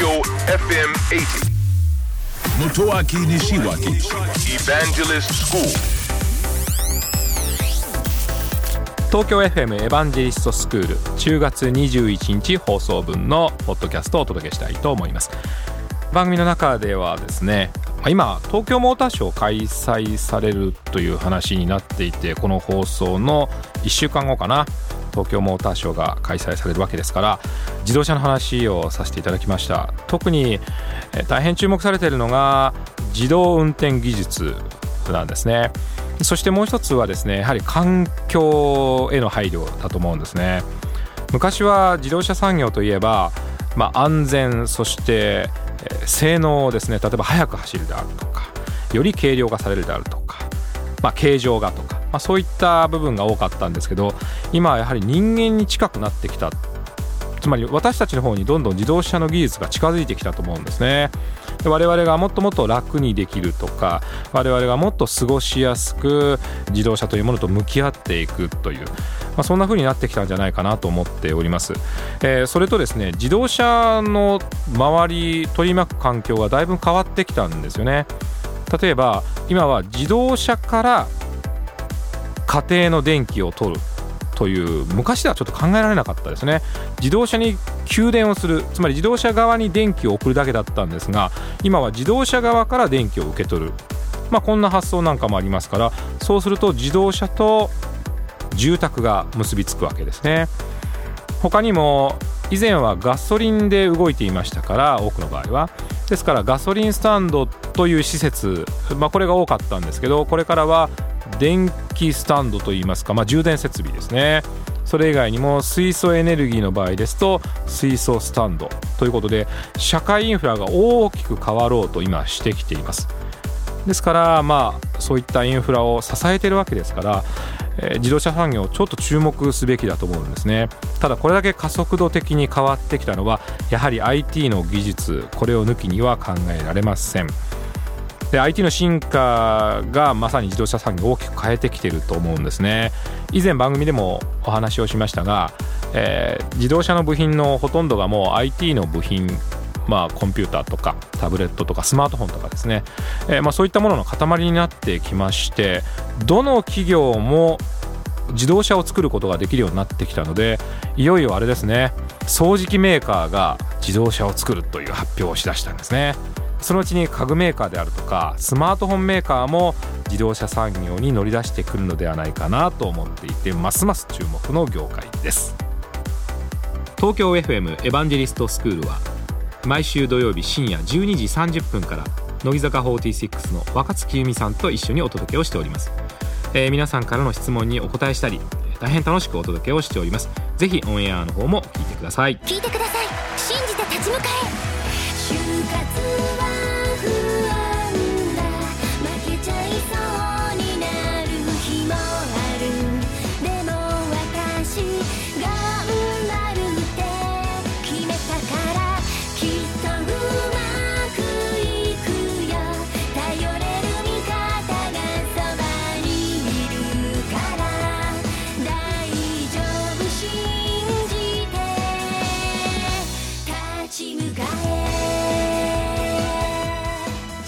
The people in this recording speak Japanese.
Tokyo FM 80. Motoaki Nishiwaki Evangelist School. 東京 FM エヴァンジェリストスクール10月21日放送分のポッドキャストをお届けしたいと思います番組の中ではですね今東京モーターショー開催されるという話になっていてこの放送の1週間後かな東京モーターショーが開催されるわけですから自動車の話をさせていただきました。特に大変注目されているのが自動運転技術なんですね。そしてもう一つはですねやはり環境への配慮だと思うんですね。昔は自動車産業といえば、まあ、安全そして性能ですね。例えば速く走るであるとかより軽量化されるであるとか、まあ、形状がとか、まあ、そういった部分が多かったんですけど今はやはり人間に近くなってきた。つまり私たちの方にどんどん自動車の技術が近づいてきたと思うんですね。で我々がもっともっと楽にできるとか我々がもっと過ごしやすく自動車というものと向き合っていくという、まあ、そんな風になってきたんじゃないかなと思っております、えーそれとですね自動車の周り取り巻く環境がだいぶ変わってきたんですよね。例えば今は自動車から家庭の電気を取る。という昔ではちょっと考えられなかったですね。自動車に給電をする。つまり自動車側に電気を送るだけだったんですが今は自動車側から電気を受け取る。まあこんな発想なんかもありますからそうすると自動車と住宅が結びつくわけですね。他にも以前はガソリンで動いていましたから多くの場合は。ですからガソリンスタンドという施設、まあ、これが多かったんですけどこれからは電気スタンドといいますか、まあ、充電設備ですね。それ以外にも水素エネルギーの場合ですと水素スタンドということで社会インフラが大きく変わろうと今してきています。ですからまあそういったインフラを支えてるわけですから、えー自動車産業ちょっと注目すべきだと思うんですね。ただこれだけ加速度的に変わってきたのはやはり IT の技術これを抜きには考えられません。で IT の進化がまさに自動車産業を大きく変えてきてると思うんですね。以前番組でもお話をしましたが、えー自動車の部品のほとんどがもう IT の部品まあ、コンピューターとかタブレットとかスマートフォンとかですね、えーま、そういったものの塊になってきましてどの企業も自動車を作ることができるようになってきたのでいよいよあれですね。掃除機メーカーが自動車を作るという発表をしだしたんですね。そのうちに家具メーカーであるとかスマートフォンメーカーも自動車産業に乗り出してくるのではないかなと思っていてますます注目の業界です。東京 FM エヴァンジェリストスクールは毎週土曜日深夜12時30分から乃木坂46の若月由美さんと一緒にお届けをしております、えー皆さんからの質問にお答えしたり大変楽しくお届けをしております。ぜひオンエアの方も聞いてください。聞いてください。信じて立ち向かえ